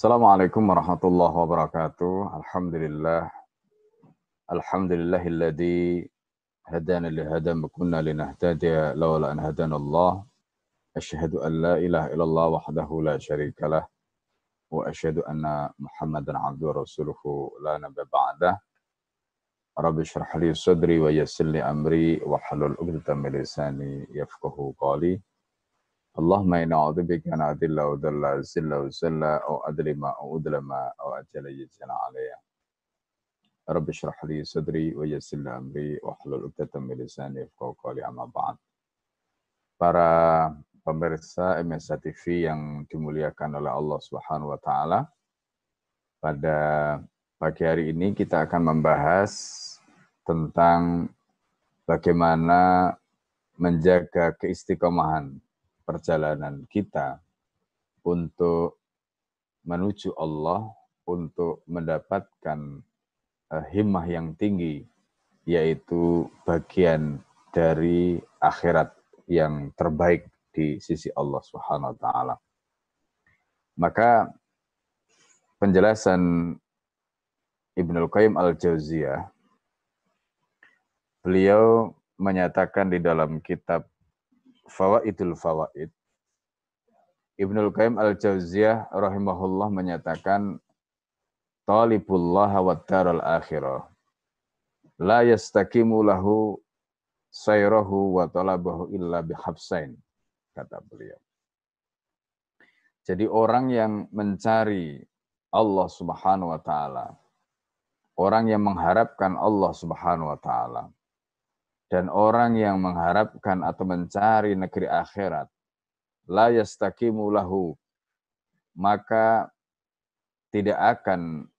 Assalamualaikum warahmatullahi wabarakatuh. Alhamdulillah. Alhamdulillahilladzi hadana li hada ma kunna linahtadiya lawla an hadana Allah. Asyhadu an la ilaha illallah wahdahu la syarika lah wa asyhadu anna Muhammadan abduhu rasuluhu la nabiyya ba'dah. Rabbi shrah li sadri wa yassir li amri wa halul 'uqdatam min lisani yafqahu qawli. Allahumma inna a'udzubika min adilla wa dalla zilla wa zilla au adlima au udlama wa ajala yajana alayya ya Rabbi shrah li sadri wa yassir amri wa hlul 'uqdatam min lisani yafqahu qawli amma ba'd. Para pemirsa MSA TV yang dimuliakan oleh Allah Subhanahu wa taala. Pada pagi hari ini kita akan membahas tentang bagaimana menjaga keistiqomahan perjalanan kita untuk menuju Allah, untuk mendapatkan uh, himmah yang tinggi, yaitu bagian dari akhirat yang terbaik di sisi Allah Subhanahu wa taala. Maka penjelasan Ibnu Qayyim Al-Jauziyah beliau menyatakan di dalam kitab Fawaidul Fawaid, Ibnul Qayyim Al-Jauziyah rahimahullah menyatakan talibullah wa daral akhirah la yastakimu lahu sayrahu wa talabahu illa bihabsain kata beliau. Jadi orang yang mencari Allah Subhanahu wa taala, orang yang mengharapkan Allah Subhanahu wa taala, dan orang yang mengharapkan atau mencari negeri akhirat la yastaqimu lahu maka tidak akan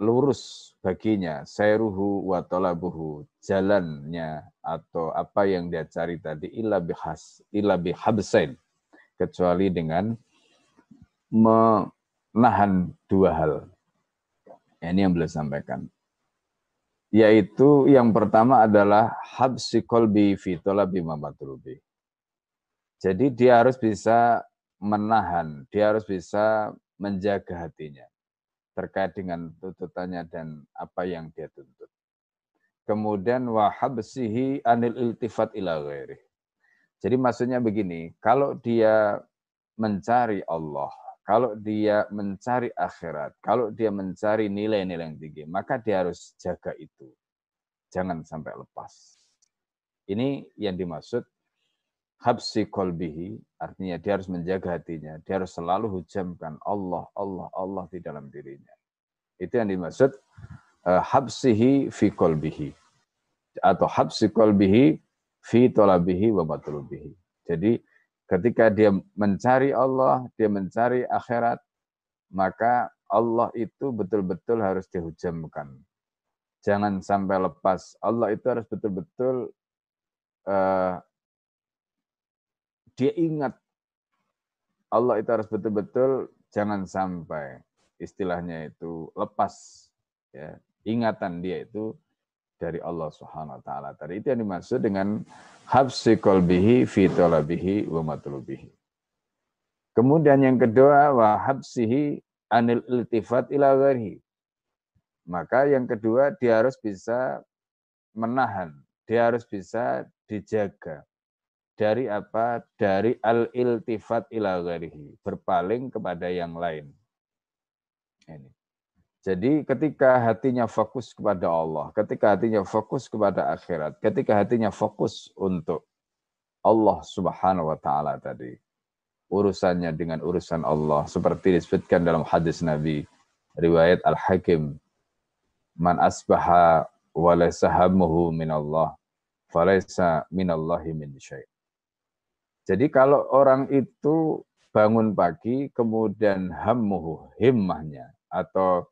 lurus baginya sayruhu wa talabuhu jalannya atau apa yang dia cari tadi illa bihas illa bihabsain. Kecuali dengan menahan dua hal. Ini yang beliau sampaikan yaitu yang pertama adalah habsi kolbi fi talabi mamatlubi. Jadi dia harus bisa menahan, dia harus bisa menjaga hatinya terkait dengan tuntutannya dan apa yang dia tuntut. Kemudian wahabsihi anil iltifat ila ghairi. Jadi maksudnya begini, kalau dia mencari Allah, kalau dia mencari akhirat, kalau dia mencari nilai-nilai yang tinggi, maka dia harus jaga itu. Jangan sampai lepas. Ini yang dimaksud habsi kolbihi, artinya dia harus menjaga hatinya. Dia harus selalu hujamkan Allah, Allah, Allah di dalam dirinya. Itu yang dimaksud uh, habsihi fi kolbihi. Atau habsi kolbihi fi tolabihi wa matlubihi. Jadi Ketika dia mencari Allah, dia mencari akhirat, maka Allah itu betul-betul harus dihujamkan. Jangan sampai lepas. Allah itu harus betul-betul uh, dia ingat. Allah itu harus betul-betul jangan sampai istilahnya itu lepas. Ya, ingatan dia itu dari Allah Subhanahu wa taala. Tadi itu yang dimaksud dengan habsi qalbihi fi talabihi wa matlubihi. Kemudian yang kedua wa habsihi anil iltifat ila ghairihi. Maka yang kedua dia harus bisa menahan, dia harus bisa dijaga dari apa? Dari al-iltifat ila ghairihi, berpaling kepada yang lain. Ini. Jadi ketika hatinya fokus kepada Allah, ketika hatinya fokus kepada akhirat, ketika hatinya fokus untuk Allah Subhanahu wa taala tadi, urusannya dengan urusan Allah seperti disebutkan dalam hadis Nabi riwayat Al-Hakim man asbaha wa laysa min Allah falaysa min Allahi min syai. Jadi kalau orang itu bangun pagi kemudian hammuhu himmahnya atau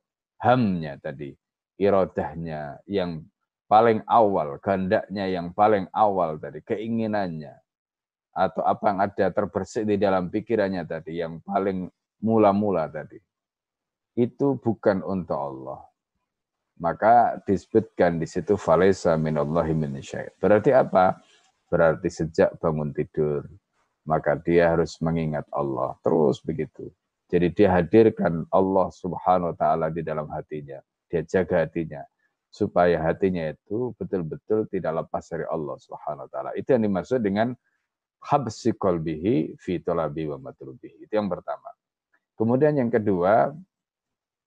hamnya tadi, irodahnya yang paling awal, kehendaknya yang paling awal tadi, keinginannya, atau apa yang ada terbersih di dalam pikirannya tadi, yang paling mula-mula tadi. Itu bukan untuk Allah. Maka disebutkan di situ falesa minallahi min Berarti apa? Berarti sejak bangun tidur, maka dia harus mengingat Allah. Terus begitu. Jadi dia hadirkan Allah Subhanahu wa taala di dalam hatinya. Dia jaga hatinya supaya hatinya itu betul-betul tidak lepas dari Allah Subhanahu wa taala. Itu yang dimaksud dengan habsi qalbihi fi talabi wa matlubihi. Itu yang pertama. Kemudian yang kedua,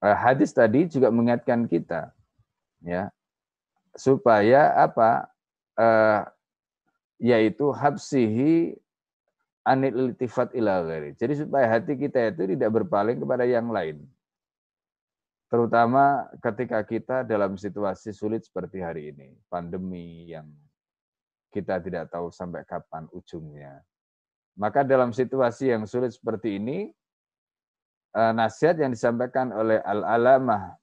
eh, hadis tadi juga mengingatkan kita ya supaya apa? Uh, yaitu habsihi anil ghairi. Jadi supaya hati kita itu tidak berpaling kepada yang lain. Terutama ketika kita dalam situasi sulit seperti hari ini, pandemi yang kita tidak tahu sampai kapan ujungnya. Maka dalam situasi yang sulit seperti ini, eh, nasihat yang disampaikan oleh Al-Alamah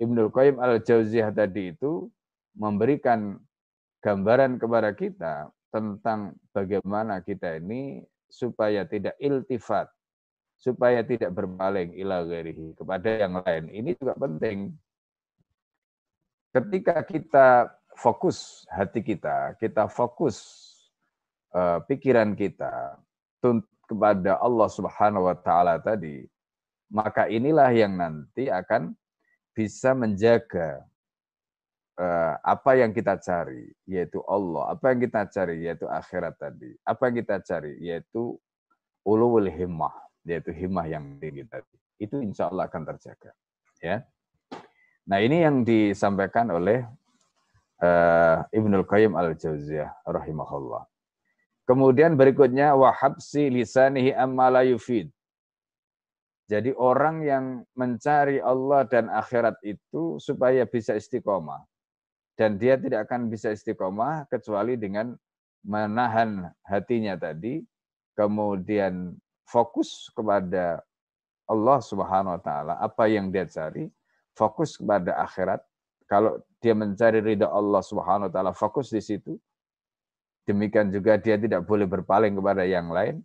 Ibnul Qayyim Al-Jauziyah tadi itu memberikan gambaran kepada kita tentang bagaimana kita ini supaya tidak iltifat, supaya tidak berpaling ila kepada yang lain. Ini juga penting. Ketika kita fokus hati kita, kita fokus uh, pikiran kita kepada Allah Subhanahu wa taala tadi, maka inilah yang nanti akan bisa menjaga apa yang kita cari, yaitu Allah. Apa yang kita cari, yaitu akhirat tadi. Apa yang kita cari, yaitu ulul himmah, yaitu himmah yang tinggi tadi. Itu insya Allah akan terjaga. Ya. Nah ini yang disampaikan oleh uh, Ibnul Qayyim al-Jauziyah rahimahullah. Kemudian berikutnya wahabsi lisanihi amma la yufid. Jadi orang yang mencari Allah dan akhirat itu supaya bisa istiqomah dan dia tidak akan bisa istiqomah kecuali dengan menahan hatinya tadi, kemudian fokus kepada Allah Subhanahu wa taala, apa yang dia cari, fokus kepada akhirat. Kalau dia mencari ridha Allah Subhanahu wa taala, fokus di situ. Demikian juga dia tidak boleh berpaling kepada yang lain.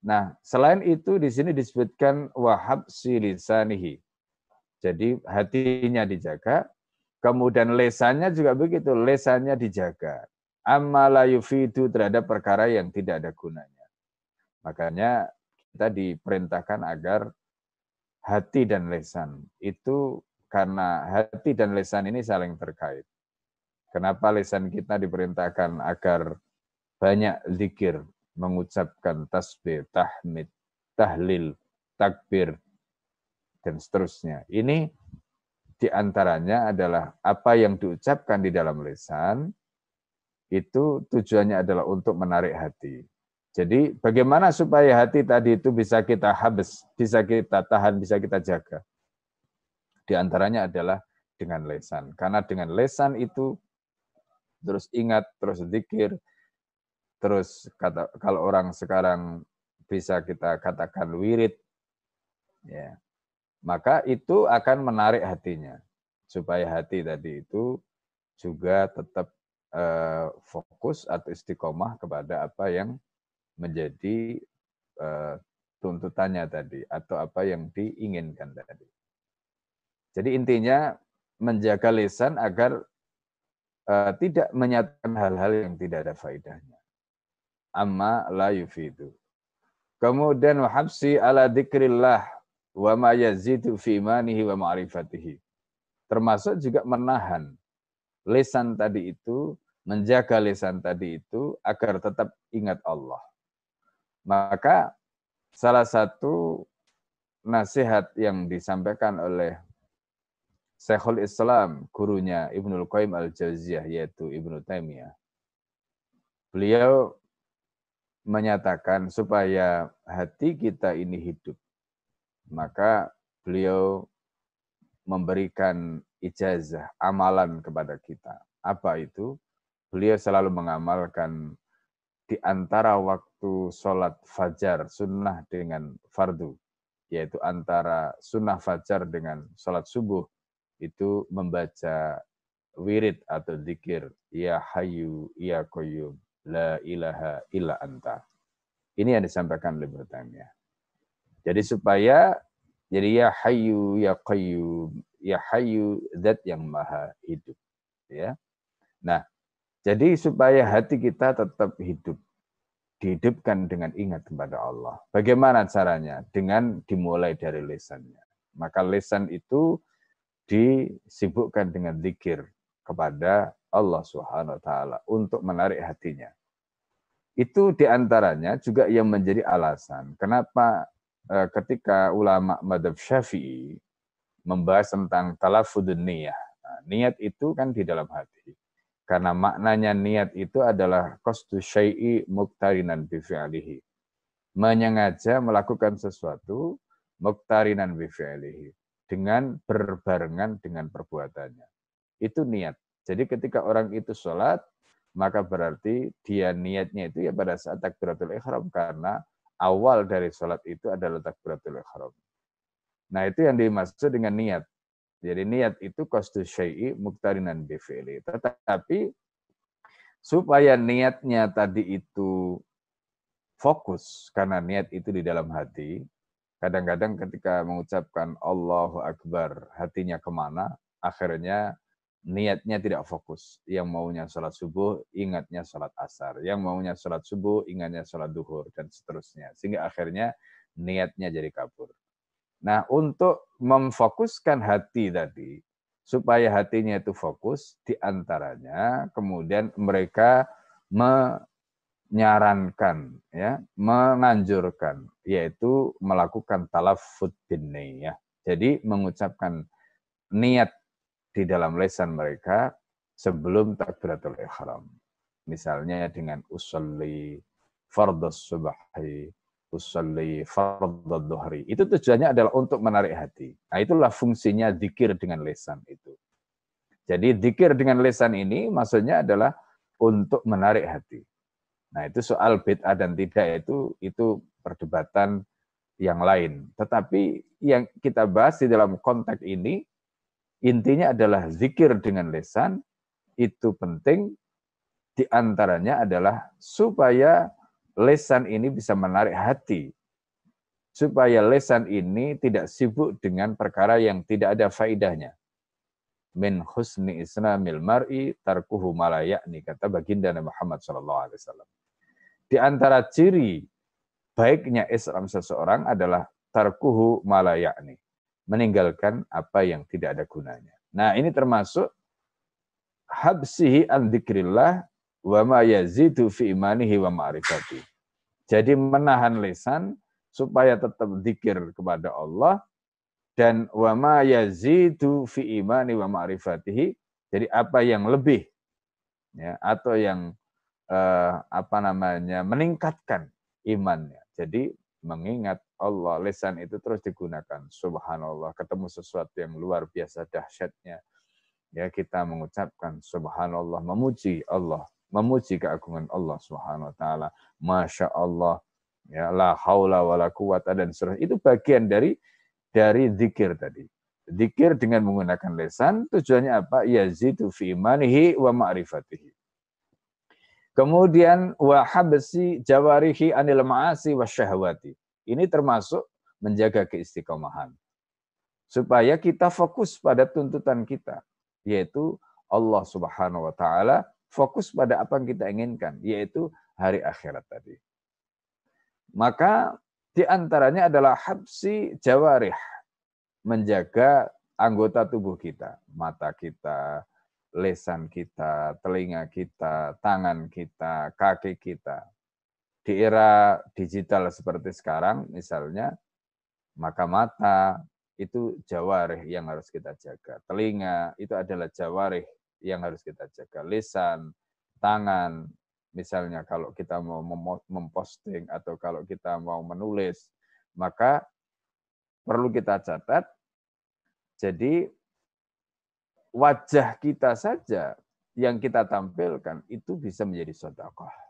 Nah, selain itu di sini disebutkan wahab silisanihi. Jadi hatinya dijaga, Kemudian lesannya juga begitu, lesannya dijaga. Amala yufidu terhadap perkara yang tidak ada gunanya. Makanya kita diperintahkan agar hati dan lesan itu karena hati dan lesan ini saling terkait. Kenapa lesan kita diperintahkan agar banyak zikir, mengucapkan tasbih, tahmid, tahlil, takbir, dan seterusnya. Ini di antaranya adalah apa yang diucapkan di dalam lisan, itu tujuannya adalah untuk menarik hati. Jadi bagaimana supaya hati tadi itu bisa kita habis, bisa kita tahan, bisa kita jaga. Di antaranya adalah dengan lesan. Karena dengan lesan itu terus ingat, terus zikir, terus kata kalau orang sekarang bisa kita katakan wirid, ya maka itu akan menarik hatinya supaya hati tadi itu juga tetap uh, fokus atau istiqomah kepada apa yang menjadi uh, tuntutannya tadi atau apa yang diinginkan tadi. Jadi intinya menjaga lisan agar uh, tidak menyatakan hal-hal yang tidak ada faedahnya. Amma la yufidu. Kemudian wahabsi ala dikrillah wa ma yazidu fi imanihi wa ma'rifatihi. Termasuk juga menahan lesan tadi itu, menjaga lesan tadi itu agar tetap ingat Allah. Maka salah satu nasihat yang disampaikan oleh Syekhul Islam, gurunya Ibnul Qayyim al-Jauziyah, yaitu Ibnu Taimiyah. Beliau menyatakan supaya hati kita ini hidup maka beliau memberikan ijazah amalan kepada kita. Apa itu? Beliau selalu mengamalkan di antara waktu sholat fajar sunnah dengan fardu, yaitu antara sunnah fajar dengan sholat subuh, itu membaca wirid atau zikir, Ya Hayu, Ya Qayyum, La ilaha illa anta. Ini yang disampaikan oleh Bertanya. Jadi supaya jadi ya hayu ya qayyum, ya hayu zat yang maha hidup. Ya. Nah, jadi supaya hati kita tetap hidup. dihidupkan dengan ingat kepada Allah. Bagaimana caranya? Dengan dimulai dari lesannya. Maka lesan itu disibukkan dengan zikir kepada Allah Subhanahu wa taala untuk menarik hatinya. Itu di antaranya juga yang menjadi alasan kenapa ketika ulama madhab syafi'i membahas tentang talafudun niyah. Nah, niat itu kan di dalam hati. Karena maknanya niat itu adalah kostu syai'i muktarinan bifi'alihi. Menyengaja melakukan sesuatu muktarinan bifi'alihi. Dengan berbarengan dengan perbuatannya. Itu niat. Jadi ketika orang itu sholat, maka berarti dia niatnya itu ya pada saat takbiratul ihram karena awal dari sholat itu adalah takbiratul ihram. Nah itu yang dimaksud dengan niat. Jadi niat itu kostu syai'i muktarinan bifili. Tetapi supaya niatnya tadi itu fokus karena niat itu di dalam hati. Kadang-kadang ketika mengucapkan Allahu Akbar, hatinya ke mana, akhirnya niatnya tidak fokus. Yang maunya sholat subuh, ingatnya sholat asar. Yang maunya sholat subuh, ingatnya sholat duhur, dan seterusnya. Sehingga akhirnya niatnya jadi kabur. Nah, untuk memfokuskan hati tadi, supaya hatinya itu fokus, di antaranya kemudian mereka menyarankan, ya, menganjurkan, yaitu melakukan talafud bin ya. Jadi mengucapkan niat di dalam lesan mereka sebelum takbiratul ihram. Misalnya dengan usolli fardhus subahi, usolli fardhud duhri. Itu tujuannya adalah untuk menarik hati. Nah, itulah fungsinya zikir dengan lesan itu. Jadi zikir dengan lesan ini maksudnya adalah untuk menarik hati. Nah, itu soal bid'ah dan tidak itu itu perdebatan yang lain. Tetapi yang kita bahas di dalam konteks ini Intinya adalah zikir dengan lesan itu penting di antaranya adalah supaya lesan ini bisa menarik hati. Supaya lesan ini tidak sibuk dengan perkara yang tidak ada faidahnya. Min husni islamil mar'i tarkuhu malayakni, kata baginda Nabi Muhammad SAW. Di antara ciri baiknya Islam seseorang adalah tarkuhu malayakni meninggalkan apa yang tidak ada gunanya. Nah, ini termasuk habsihi an wa ma yazidu fi imanihi wa ma'rifati. Jadi menahan lesan supaya tetap zikir kepada Allah dan wa ma yazidu fi imani wa ma'rifatihi. Jadi apa yang lebih ya atau yang eh, apa namanya meningkatkan imannya. Jadi mengingat Allah, lesan itu terus digunakan. Subhanallah, ketemu sesuatu yang luar biasa dahsyatnya. Ya, kita mengucapkan subhanallah, memuji Allah, memuji keagungan Allah Subhanahu wa taala. Masya Allah, ya la haula wala quwata dan seterusnya. Itu bagian dari dari zikir tadi. Zikir dengan menggunakan lesan tujuannya apa? Yazidu fi imanihi wa ma'rifatihi. Kemudian wahabsi jawarihi anil ma'asi wa syahwati. Ini termasuk menjaga keistiqomahan. Supaya kita fokus pada tuntutan kita, yaitu Allah Subhanahu wa taala, fokus pada apa yang kita inginkan, yaitu hari akhirat tadi. Maka di antaranya adalah habsi jawarih, menjaga anggota tubuh kita, mata kita, lesan kita, telinga kita, tangan kita, kaki kita. Di era digital seperti sekarang misalnya, maka mata itu jawarih yang harus kita jaga. Telinga itu adalah jawarih yang harus kita jaga. Lesan, tangan, misalnya kalau kita mau memposting atau kalau kita mau menulis, maka perlu kita catat. Jadi wajah kita saja yang kita tampilkan itu bisa menjadi sodakoh.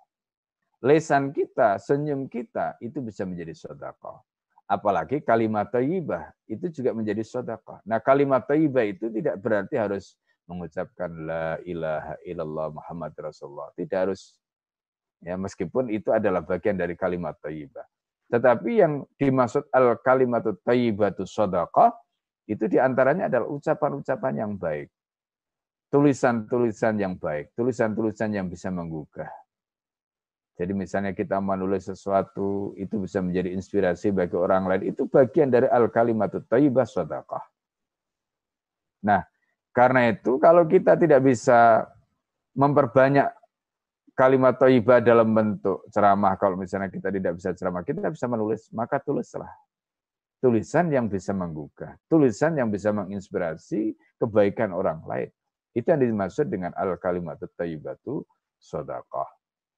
Lesan kita, senyum kita itu bisa menjadi sodakoh. Apalagi kalimat taibah itu juga menjadi sodakoh. Nah kalimat taibah itu tidak berarti harus mengucapkan la ilaha illallah Muhammad Rasulullah. Tidak harus ya meskipun itu adalah bagian dari kalimat taibah. Tetapi yang dimaksud al kalimat taibah itu sodakoh itu di antaranya adalah ucapan-ucapan yang baik tulisan-tulisan yang baik, tulisan-tulisan yang bisa menggugah. Jadi misalnya kita menulis sesuatu, itu bisa menjadi inspirasi bagi orang lain. Itu bagian dari al-kalimatut tayyibah sadaqah. Nah, karena itu kalau kita tidak bisa memperbanyak kalimat tayyibah dalam bentuk ceramah, kalau misalnya kita tidak bisa ceramah, kita bisa menulis, maka tulislah. Tulisan yang bisa menggugah, tulisan yang bisa menginspirasi kebaikan orang lain. Itu yang dimaksud dengan al-kalimatut tayyibatu sadaqah.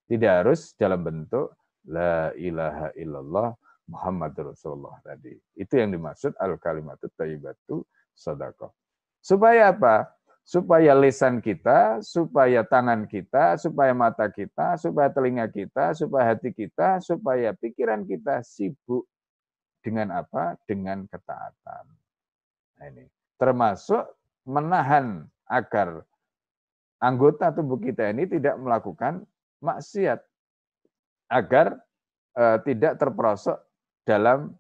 Tidak harus dalam bentuk la ilaha illallah Muhammad Rasulullah tadi. Itu yang dimaksud al-kalimatut tayyibatu sadaqah. Supaya apa? Supaya lisan kita, supaya tangan kita, supaya mata kita, supaya telinga kita, supaya hati kita, supaya pikiran kita sibuk dengan apa? Dengan ketaatan. Nah, ini termasuk menahan agar anggota tubuh kita ini tidak melakukan maksiat agar uh, tidak terperosok dalam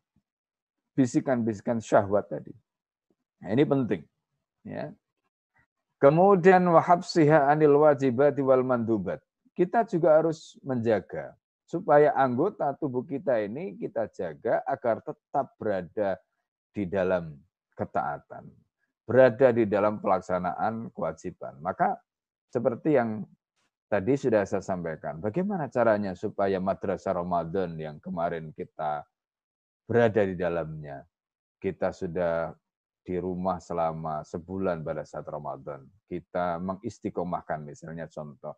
bisikan-bisikan syahwat tadi. Nah, ini penting. Ya. Kemudian wahabsiha anil wajibati wal mandubat. Kita juga harus menjaga supaya anggota tubuh kita ini kita jaga agar tetap berada di dalam ketaatan, berada di dalam pelaksanaan kewajiban. Maka seperti yang tadi sudah saya sampaikan, bagaimana caranya supaya madrasah Ramadan yang kemarin kita berada di dalamnya, kita sudah di rumah selama sebulan pada saat Ramadan. Kita mengistiqomahkan misalnya contoh.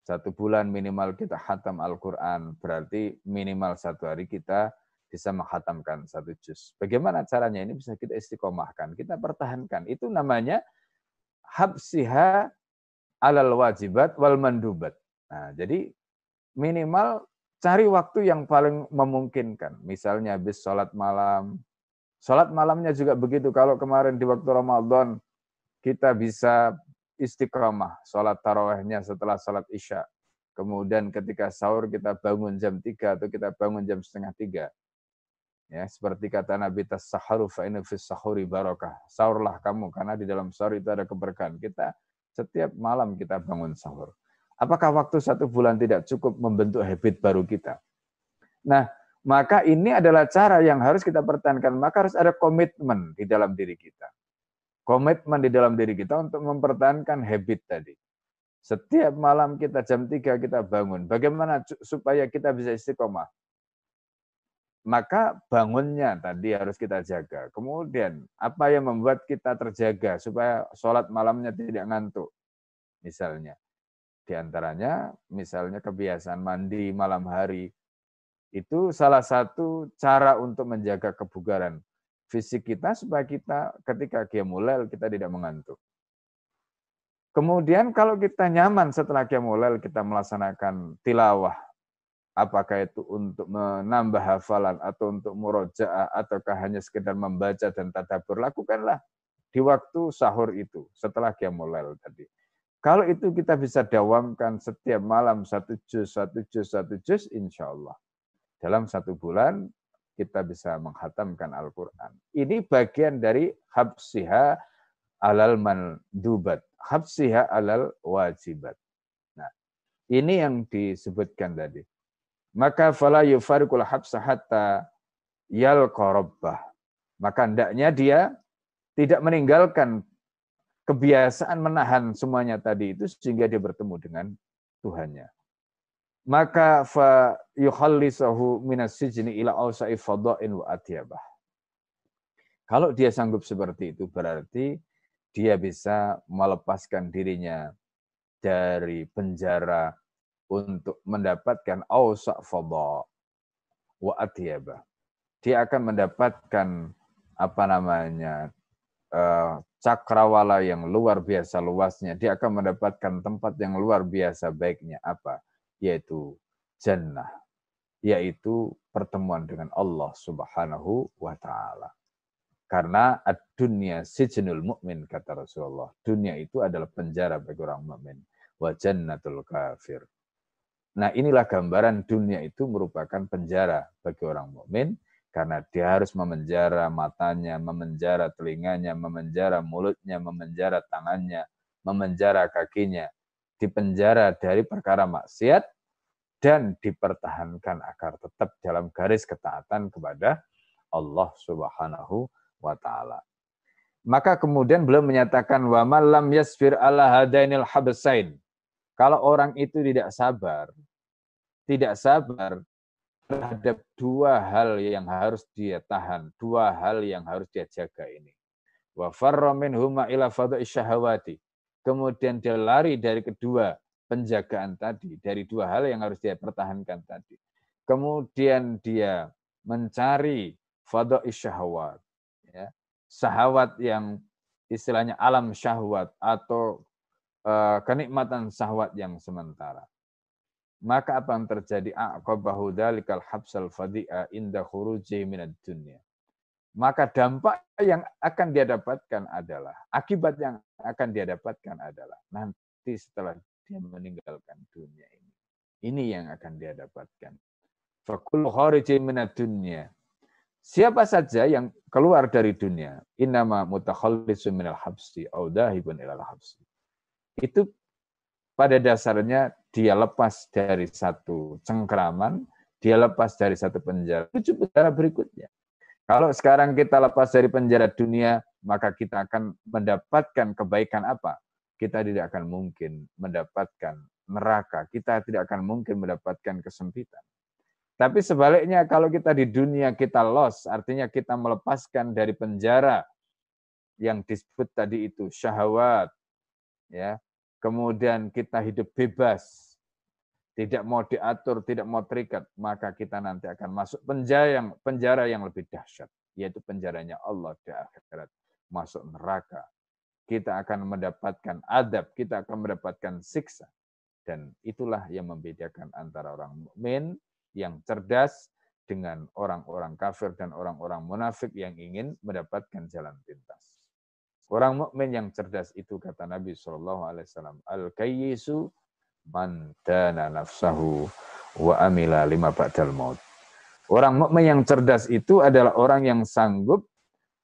Satu bulan minimal kita hatam Al-Quran, berarti minimal satu hari kita bisa menghatamkan satu juz. Bagaimana caranya ini bisa kita istiqomahkan, kita pertahankan. Itu namanya habsiha alal wajibat wal mandubat. Nah, jadi minimal cari waktu yang paling memungkinkan. Misalnya habis sholat malam. Sholat malamnya juga begitu. Kalau kemarin di waktu Ramadan kita bisa istiqomah. Sholat tarawehnya setelah sholat isya. Kemudian ketika sahur kita bangun jam 3 atau kita bangun jam setengah 3. Ya, seperti kata Nabi tasaharu fa inna fis sahuri barakah. Sahurlah kamu karena di dalam sahur itu ada keberkahan. Kita setiap malam kita bangun sahur. Apakah waktu satu bulan tidak cukup membentuk habit baru kita? Nah, maka ini adalah cara yang harus kita pertahankan. Maka harus ada komitmen di dalam diri kita. Komitmen di dalam diri kita untuk mempertahankan habit tadi. Setiap malam kita jam 3 kita bangun. Bagaimana supaya kita bisa istiqomah? Maka bangunnya tadi harus kita jaga. Kemudian apa yang membuat kita terjaga supaya sholat malamnya tidak ngantuk? Misalnya, di antaranya misalnya kebiasaan mandi malam hari. Itu salah satu cara untuk menjaga kebugaran fisik kita supaya kita ketika qiyamul kita tidak mengantuk. Kemudian kalau kita nyaman setelah qiyamul kita melaksanakan tilawah apakah itu untuk menambah hafalan atau untuk murojaah ataukah hanya sekedar membaca dan tadabur lakukanlah di waktu sahur itu setelah qiyamul tadi. Kalau itu kita bisa dawamkan setiap malam satu juz, satu juz, satu juz, insya Allah. Dalam satu bulan kita bisa menghatamkan Al-Quran. Ini bagian dari habsiha alal mandubat. Habsiha alal wajibat. Nah, ini yang disebutkan tadi. Maka fala yufarikul habsa hatta yal korobbah. Maka hendaknya dia tidak meninggalkan kebiasaan menahan semuanya tadi itu sehingga dia bertemu dengan Tuhannya. Maka fa yuhallisahu minas sijni ila awsa'i fadha'in wa atyabah. Kalau dia sanggup seperti itu berarti dia bisa melepaskan dirinya dari penjara untuk mendapatkan awsa' fadha wa atyaba. Dia akan mendapatkan apa namanya uh, cakrawala yang luar biasa luasnya. Dia akan mendapatkan tempat yang luar biasa baiknya apa? Yaitu jannah. Yaitu pertemuan dengan Allah Subhanahu wa taala. Karena dunia sijnul mukmin kata Rasulullah. Dunia itu adalah penjara bagi orang mukmin. Wa jannatul kafir. Nah, inilah gambaran dunia itu merupakan penjara bagi orang mukmin karena dia harus memenjara matanya, memenjara telinganya, memenjara mulutnya, memenjara tangannya, memenjara kakinya, dipenjara dari perkara maksiat dan dipertahankan agar tetap dalam garis ketaatan kepada Allah Subhanahu wa taala. Maka kemudian beliau menyatakan wa malam yasfir ala hadainil habsain. Kalau orang itu tidak sabar, tidak sabar terhadap dua hal yang harus dia tahan, dua hal yang harus dia jaga ini. Wa farra minhuma ila syahawati. Kemudian dia lari dari kedua penjagaan tadi, dari dua hal yang harus dia pertahankan tadi. Kemudian dia mencari fadha'is syahwat. Ya. Syahwat yang istilahnya alam syahwat atau uh, kenikmatan syahwat yang sementara. Maka apa yang terjadi? Aqabahu dalikal habsal fadi'a inda khuruji minad dunya. Maka dampak yang akan dia dapatkan adalah, akibat yang akan dia dapatkan adalah, nanti setelah dia meninggalkan dunia ini. Ini yang akan dia dapatkan. Fakul khariji minad dunya. Siapa saja yang keluar dari dunia, innama mutakhallisun minal habsi au dahibun ilal habsi. Itu pada dasarnya dia lepas dari satu cengkraman, dia lepas dari satu penjara. Itu penjara berikutnya. Kalau sekarang kita lepas dari penjara dunia, maka kita akan mendapatkan kebaikan apa? kita tidak akan mungkin mendapatkan neraka, kita tidak akan mungkin mendapatkan kesempitan. Tapi sebaliknya kalau kita di dunia kita loss, artinya kita melepaskan dari penjara yang disebut tadi itu syahwat, ya. Kemudian kita hidup bebas, tidak mau diatur, tidak mau terikat, maka kita nanti akan masuk penjara yang penjara yang lebih dahsyat, yaitu penjaranya Allah di akhirat, masuk neraka kita akan mendapatkan adab, kita akan mendapatkan siksa. Dan itulah yang membedakan antara orang mukmin yang cerdas dengan orang-orang kafir dan orang-orang munafik yang ingin mendapatkan jalan pintas. Orang mukmin yang cerdas itu kata Nabi Shallallahu Alaihi Wasallam, al kayyisu man dana nafsahu wa amila lima ba'dal maut. Orang mukmin yang cerdas itu adalah orang yang sanggup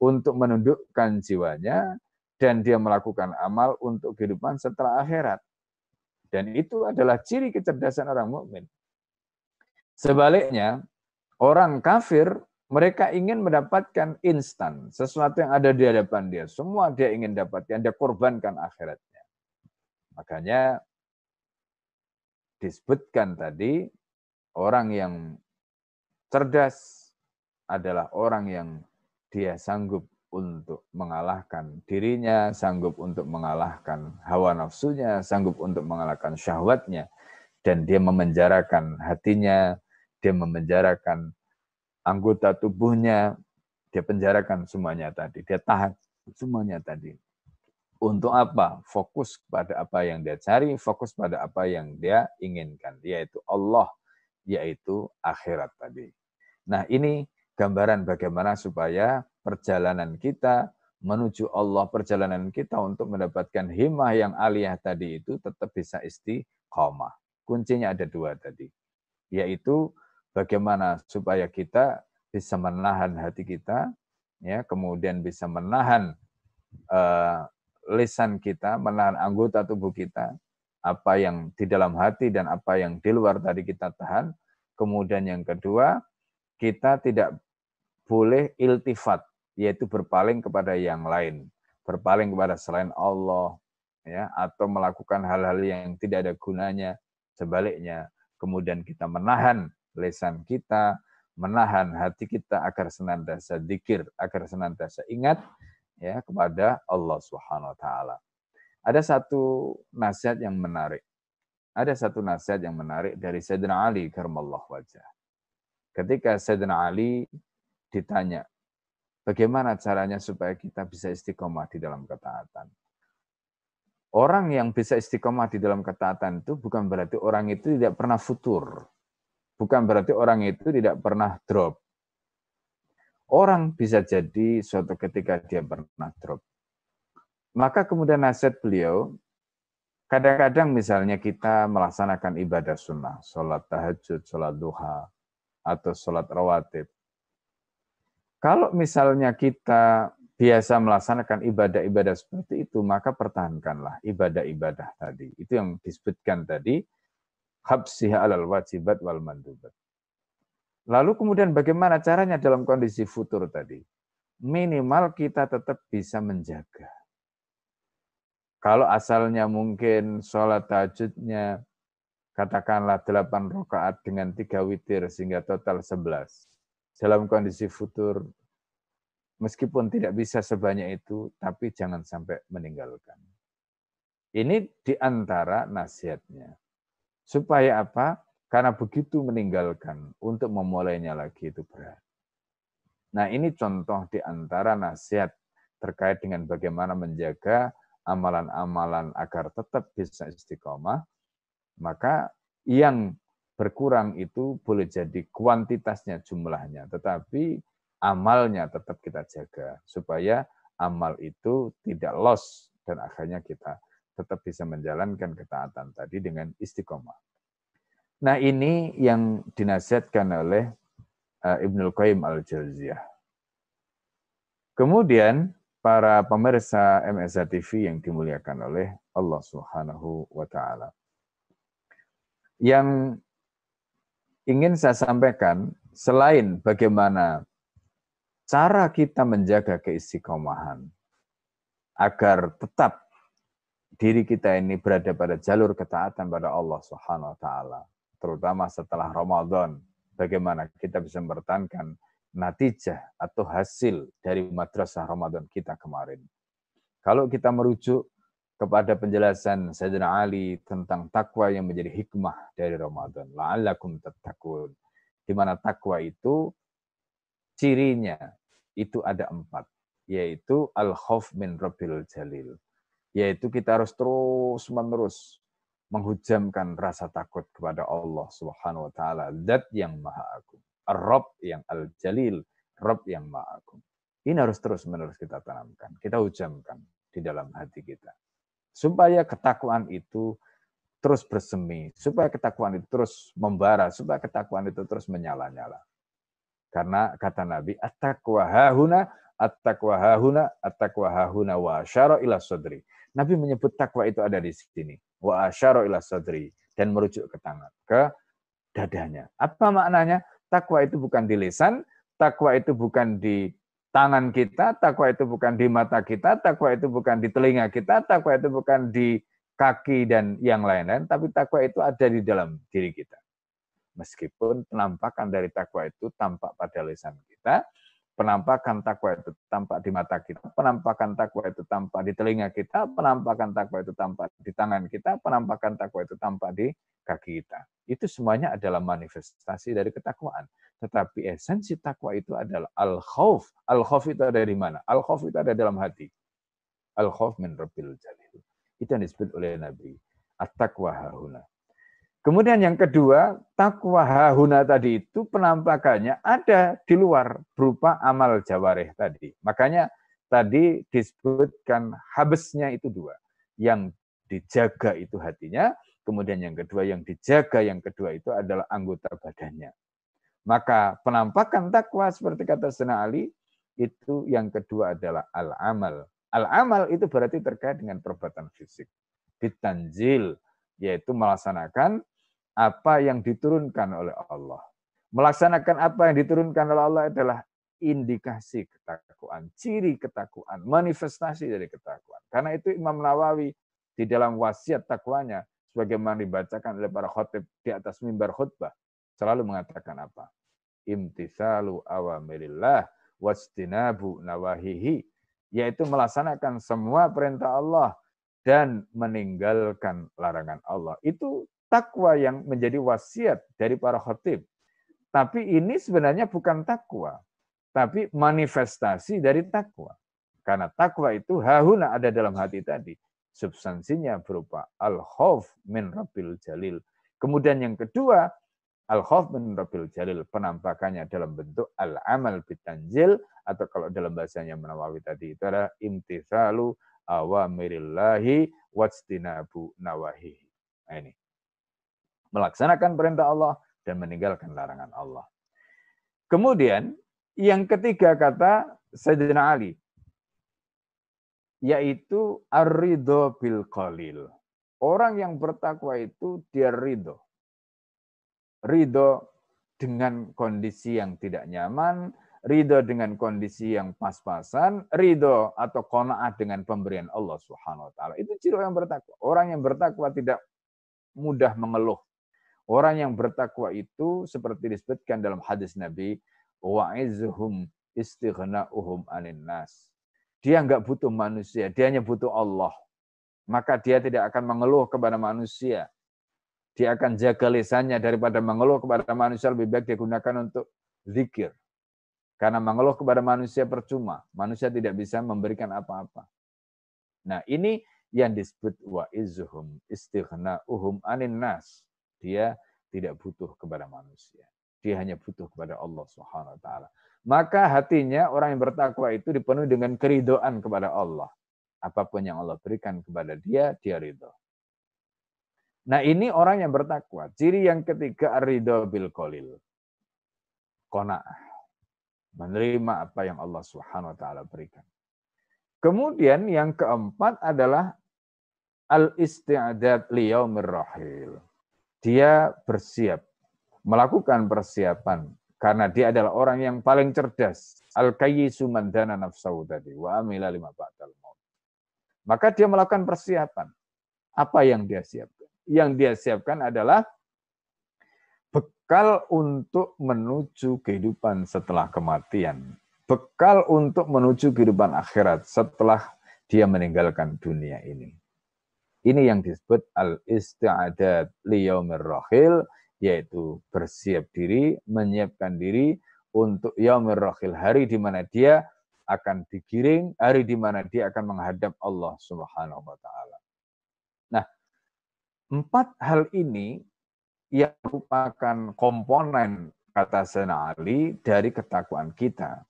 untuk menundukkan jiwanya dan dia melakukan amal untuk kehidupan setelah akhirat. Dan itu adalah ciri kecerdasan orang mukmin. Sebaliknya, orang kafir mereka ingin mendapatkan instan, sesuatu yang ada di hadapan dia. Semua dia ingin dapatkan, dia korbankan akhiratnya. Makanya disebutkan tadi orang yang cerdas adalah orang yang dia sanggup untuk mengalahkan dirinya, sanggup untuk mengalahkan hawa nafsunya, sanggup untuk mengalahkan syahwatnya, dan dia memenjarakan hatinya, dia memenjarakan anggota tubuhnya, dia penjarakan semuanya tadi, dia tahan semuanya tadi. Untuk apa? Fokus pada apa yang dia cari, fokus pada apa yang dia inginkan, yaitu Allah, yaitu akhirat tadi. Nah ini gambaran bagaimana supaya perjalanan kita menuju Allah, perjalanan kita untuk mendapatkan himah yang aliyah tadi itu tetap bisa istiqomah. Kuncinya ada dua tadi, yaitu bagaimana supaya kita bisa menahan hati kita, ya, kemudian bisa menahan uh, lisan kita, menahan anggota tubuh kita, apa yang di dalam hati dan apa yang di luar tadi kita tahan. Kemudian yang kedua, kita tidak boleh iltifat, yaitu berpaling kepada yang lain, berpaling kepada selain Allah, ya, atau melakukan hal-hal yang tidak ada gunanya. Sebaliknya, kemudian kita menahan lesan kita, menahan hati kita agar senantiasa dikir, agar senantiasa ingat ya kepada Allah Subhanahu wa taala. Ada satu nasihat yang menarik. Ada satu nasihat yang menarik dari Sayyidina Ali karramallahu wajah. Ketika Sayyidina Ali ditanya, bagaimana caranya supaya kita bisa istiqomah di dalam ketaatan? Orang yang bisa istiqomah di dalam ketaatan itu bukan berarti orang itu tidak pernah futur. Bukan berarti orang itu tidak pernah drop. Orang bisa jadi suatu ketika dia pernah drop. Maka kemudian nasihat beliau, kadang-kadang misalnya kita melaksanakan ibadah sunnah, sholat tahajud, sholat duha, atau sholat rawatib. Kalau misalnya kita biasa melaksanakan ibadah-ibadah seperti itu, maka pertahankanlah ibadah-ibadah tadi. Itu yang disebutkan tadi, habsiha alal wajibat wal mandubat. Lalu kemudian bagaimana caranya dalam kondisi futur tadi? Minimal kita tetap bisa menjaga. Kalau asalnya mungkin sholat tahajudnya katakanlah 8 rakaat dengan tiga witir sehingga total 11. Dalam kondisi futur, meskipun tidak bisa sebanyak itu, tapi jangan sampai meninggalkan. Ini di antara nasihatnya. Supaya apa? Karena begitu meninggalkan, untuk memulainya lagi itu berat. Nah ini contoh di antara nasihat terkait dengan bagaimana menjaga amalan-amalan agar tetap bisa istiqomah, maka yang berkurang itu boleh jadi kuantitasnya jumlahnya, tetapi amalnya tetap kita jaga supaya amal itu tidak loss dan akhirnya kita tetap bisa menjalankan ketaatan tadi dengan istiqomah. Nah ini yang dinasihatkan oleh uh, Ibnul Qayyim al-Jauziyah. Kemudian para pemirsa MSA TV yang dimuliakan oleh Allah Subhanahu wa taala. Yang ingin saya sampaikan selain bagaimana cara kita menjaga keistiqomahan agar tetap diri kita ini berada pada jalur ketaatan pada Allah Subhanahu wa taala terutama setelah Ramadan, bagaimana kita bisa mempertahankan natijah atau hasil dari madrasah Ramadan kita kemarin. Kalau kita merujuk kepada penjelasan Sayyidina Ali tentang takwa yang menjadi hikmah dari Ramadan. La'allakum tattaqun. Di mana takwa itu cirinya itu ada empat. Yaitu al-khawf min rabbil jalil. Yaitu kita harus terus menerus menghujamkan rasa takut kepada Allah Subhanahu wa taala, zat yang maha agung, Ar-Rabb yang Al-Jalil, Rabb yang maha agung. Ini harus terus-menerus kita tanamkan, kita hujamkan di dalam hati kita. Supaya ketakwaan itu terus bersemi, supaya ketakwaan itu terus membara, supaya ketakwaan itu terus menyala-nyala. Karena kata Nabi, at-taqwa hahuna, at-taqwa hahuna, at-taqwa hahuna wa asyara ila sadri. Nabi menyebut takwa itu ada di sini. Wa asyara ila sadri dan merujuk ke tangan, ke dadanya. Apa maknanya? Takwa itu bukan di lisan, takwa itu bukan di tangan kita, takwa itu bukan di mata kita, takwa itu bukan di telinga kita, takwa itu bukan di kaki dan yang lain-lain, tapi takwa itu ada di dalam diri kita. Meskipun penampakan dari takwa itu tampak pada lisan kita, penampakan takwa itu tampak di mata kita, penampakan takwa itu tampak di telinga kita, penampakan takwa itu tampak di tangan kita, penampakan takwa itu tampak di kaki kita. Itu semuanya adalah manifestasi dari ketakwaan. Tetapi esensi takwa itu adalah al-khauf. Al-khauf itu ada di mana? Al-khauf itu ada dalam hati. Al-khauf min rabbil jalil. Itu yang disebut oleh Nabi. At-taqwa hahuna. Kemudian yang kedua, takwa hahuna tadi itu penampakannya ada di luar berupa amal jawareh tadi. Makanya tadi disebutkan habesnya itu dua. Yang dijaga itu hatinya, kemudian yang kedua yang dijaga yang kedua itu adalah anggota badannya. Maka penampakan takwa seperti kata Sena Ali, itu yang kedua adalah al-amal. Al-amal itu berarti terkait dengan perbuatan fisik. Ditanjil, yaitu melaksanakan apa yang diturunkan oleh Allah. Melaksanakan apa yang diturunkan oleh Allah adalah indikasi ketakuan, ciri ketakuan, manifestasi dari ketakuan. Karena itu Imam Nawawi di dalam wasiat takwanya, sebagaimana dibacakan oleh para khotib di atas mimbar khutbah, selalu mengatakan apa? Imtisalu awamirillah wastinabu nawahihi, yaitu melaksanakan semua perintah Allah dan meninggalkan larangan Allah. Itu takwa yang menjadi wasiat dari para khatib. Tapi ini sebenarnya bukan takwa, tapi manifestasi dari takwa. Karena takwa itu hahuna ada dalam hati tadi. Substansinya berupa al-khawf min rabbil jalil. Kemudian yang kedua, al-khawf min rabbil jalil. Penampakannya dalam bentuk al-amal bitanjil. Atau kalau dalam bahasanya menawawi tadi itu adalah imtithalu awamirillahi wajtinabu nawahihi. Nah ini melaksanakan perintah Allah dan meninggalkan larangan Allah. Kemudian yang ketiga kata Sayyidina Ali yaitu ar-ridho bil qalil. Orang yang bertakwa itu dia ridho. ridho dengan kondisi yang tidak nyaman, ridho dengan kondisi yang pas-pasan, ridho atau kona'ah dengan pemberian Allah Subhanahu wa taala. Itu ciri orang bertakwa. Orang yang bertakwa tidak mudah mengeluh. Orang yang bertakwa itu seperti disebutkan dalam hadis Nabi, wa'izhum istighna'uhum anin nas. Dia enggak butuh manusia, dia hanya butuh Allah. Maka dia tidak akan mengeluh kepada manusia. Dia akan jaga lisannya daripada mengeluh kepada manusia lebih baik dia gunakan untuk zikir karena mengeluh kepada manusia percuma. Manusia tidak bisa memberikan apa-apa. Nah ini yang disebut wa izhum istighna'uhum anin nas. Dia tidak butuh kepada manusia. Dia hanya butuh kepada Allah Subhanahu wa taala. Maka hatinya orang yang bertakwa itu dipenuhi dengan keridoan kepada Allah. Apa pun yang Allah berikan kepada dia, dia ridho. Nah ini orang yang bertakwa. Ciri yang ketiga, ridho bil kolil. Kona'ah menerima apa yang Allah Subhanahu wa taala berikan. Kemudian yang keempat adalah al-isti'dad liyaumir rahil. Dia bersiap melakukan persiapan karena dia adalah orang yang paling cerdas. Al-kayyisu mandana tadi wa amila lima ba'dal maut. Maka dia melakukan persiapan. Apa yang dia siapkan? Yang dia siapkan adalah bekal untuk menuju kehidupan setelah kematian, bekal untuk menuju kehidupan akhirat setelah dia meninggalkan dunia ini. Ini yang disebut al-isti'adat liyaumir rahil, yaitu bersiap diri, menyiapkan diri untuk yaumir rahil, hari di mana dia akan digiring, hari di mana dia akan menghadap Allah Subhanahu wa taala. Nah, empat hal ini yang merupakan komponen kata Sena Ali dari ketakwaan kita.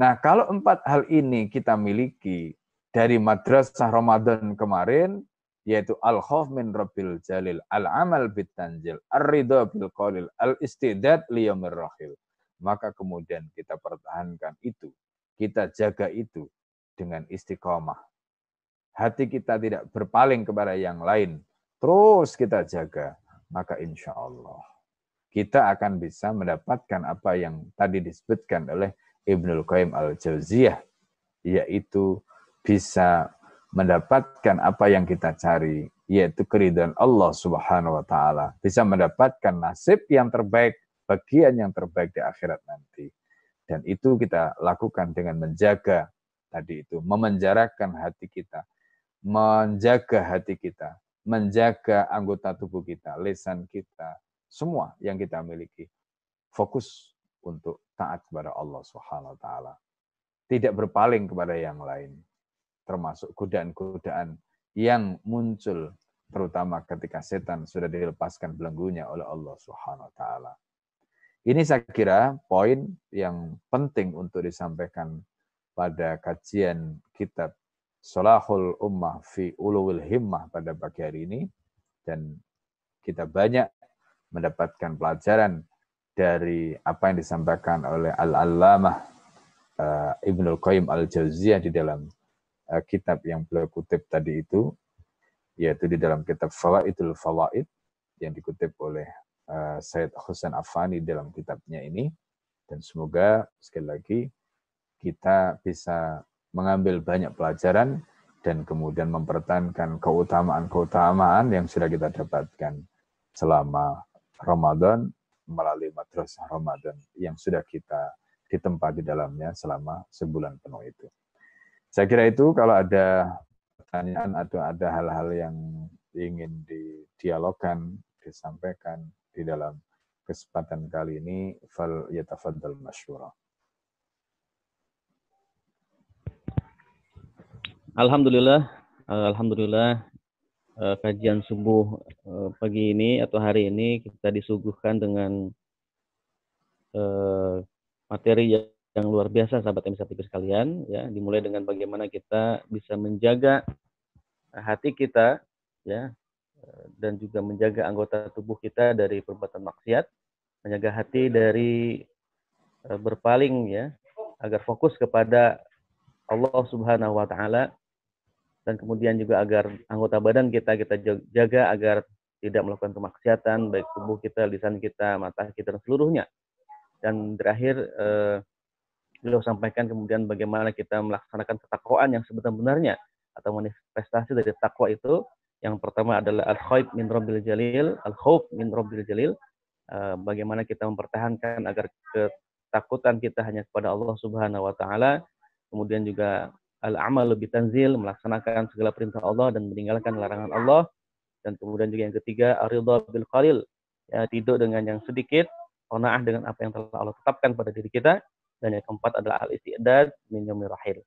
Nah, kalau empat hal ini kita miliki dari madrasah Ramadan kemarin, yaitu al-khawf min rabbil jalil, al-amal bit tanjil, ar-ridha bil qalil, al-istidad liyamir rahil. Maka kemudian kita pertahankan itu, kita jaga itu dengan istiqomah. Hati kita tidak berpaling kepada yang lain, terus kita jaga maka insya Allah kita akan bisa mendapatkan apa yang tadi disebutkan oleh Ibnul Qayyim al-Jauziyah, yaitu bisa mendapatkan apa yang kita cari, yaitu keridhaan Allah Subhanahu wa taala, bisa mendapatkan nasib yang terbaik, bagian yang terbaik di akhirat nanti. Dan itu kita lakukan dengan menjaga tadi itu, memenjarakan hati kita, menjaga hati kita, menjaga anggota tubuh kita, lesan kita, semua yang kita miliki. Fokus untuk taat kepada Allah Subhanahu wa taala. Tidak berpaling kepada yang lain. Termasuk godaan-godaan yang muncul terutama ketika setan sudah dilepaskan belenggunya oleh Allah Subhanahu wa taala. Ini saya kira poin yang penting untuk disampaikan pada kajian kitab Salahul Ummah fi Uluwil Himmah pada pagi hari ini dan kita banyak mendapatkan pelajaran dari apa yang disampaikan oleh Al-Allamah uh, Ibnul Qayyim Al-Jauziyah di dalam uh, kitab yang beliau kutip tadi itu yaitu di dalam kitab Fawaidul Fawaid yang dikutip oleh uh, Said Husain Afani dalam kitabnya ini dan semoga sekali lagi kita bisa mengambil banyak pelajaran dan kemudian mempertahankan keutamaan-keutamaan yang sudah kita dapatkan selama Ramadan melalui madrasah Ramadan yang sudah kita ditempa di dalamnya selama sebulan penuh itu. Saya kira itu kalau ada pertanyaan atau ada hal-hal yang ingin didialogkan, disampaikan di dalam kesempatan kali ini, fal yatafaddal masyurah. Alhamdulillah, eh, alhamdulillah eh, kajian subuh eh, pagi ini atau hari ini kita disuguhkan dengan materi yang luar biasa sahabat MSA sekalian ya dimulai dengan bagaimana kita bisa menjaga hati kita ya dan juga menjaga anggota tubuh kita dari perbuatan maksiat menjaga hati dari berpaling ya agar fokus kepada Allah Subhanahu wa taala dan kemudian juga agar anggota badan kita kita jaga agar tidak melakukan kemaksiatan baik tubuh kita, lisan kita, mata kita dan seluruhnya. Dan terakhir eh, beliau sampaikan kemudian bagaimana kita melaksanakan ketakwaan yang sebenar-benarnya atau manifestasi dari takwa itu yang pertama adalah al-khaif min rabbil jalil, al-khauf min rabbil jalil. Eh, bagaimana kita mempertahankan agar ketakutan kita hanya kepada Allah Subhanahu wa taala. Kemudian juga al-amal lebih tanzil, melaksanakan segala perintah Allah dan meninggalkan larangan Allah. Dan kemudian juga yang ketiga, aridha bil qalil, ya, tidur dengan yang sedikit, qanaah dengan apa yang telah Allah tetapkan pada diri kita. Dan yang keempat adalah al-istidad min rahil.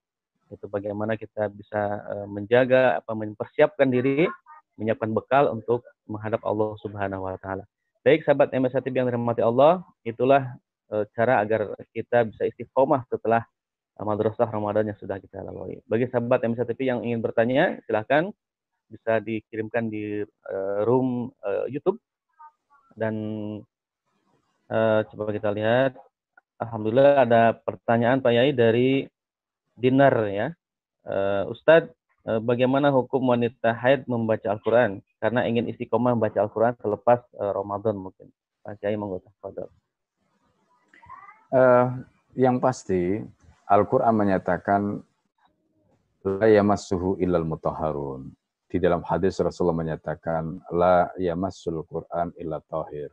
Itu bagaimana kita bisa uh, menjaga apa mempersiapkan diri, menyiapkan bekal untuk menghadap Allah Subhanahu wa taala. Baik sahabat MSA TV yang dirahmati Allah, itulah uh, cara agar kita bisa istiqomah setelah uh, madrasah Ramadan yang sudah kita lalui. Bagi sahabat MSA TV yang ingin bertanya, silahkan bisa dikirimkan di room YouTube dan coba kita lihat. Alhamdulillah ada pertanyaan Pak Yai dari dinar ya. Uh, Ustadz, uh, bagaimana hukum wanita haid membaca Al-Quran? Karena ingin istiqomah membaca Al-Quran selepas uh, Ramadan mungkin. Pak Kiai mengutus Uh, yang pasti Al-Quran menyatakan la yamassuhu illal mutahharun. Di dalam hadis Rasulullah menyatakan la yamassul Quran illa tahir.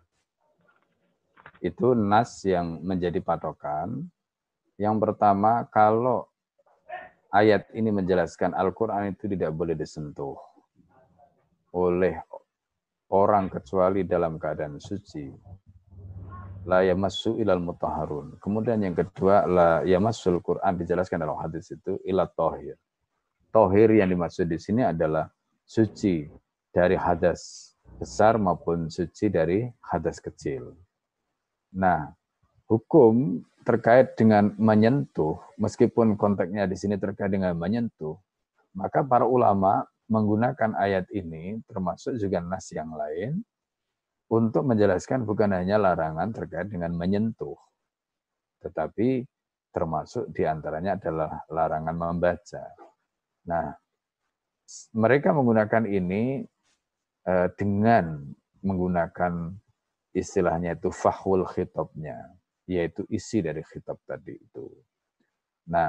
Itu nas yang menjadi patokan. Yang pertama, kalau ayat ini menjelaskan Al-Quran itu tidak boleh disentuh oleh orang kecuali dalam keadaan suci. La yamassu ilal mutahharun. Kemudian yang kedua, la yamassul Quran dijelaskan dalam hadis itu ila tohir. Tohir yang dimaksud di sini adalah suci dari hadas besar maupun suci dari hadas kecil. Nah, hukum terkait dengan menyentuh, meskipun konteksnya di sini terkait dengan menyentuh, maka para ulama menggunakan ayat ini, termasuk juga nas yang lain, untuk menjelaskan bukan hanya larangan terkait dengan menyentuh, tetapi termasuk di antaranya adalah larangan membaca. Nah, mereka menggunakan ini eh, dengan menggunakan istilahnya itu fahul khitabnya yaitu isi dari khitab tadi itu. Nah,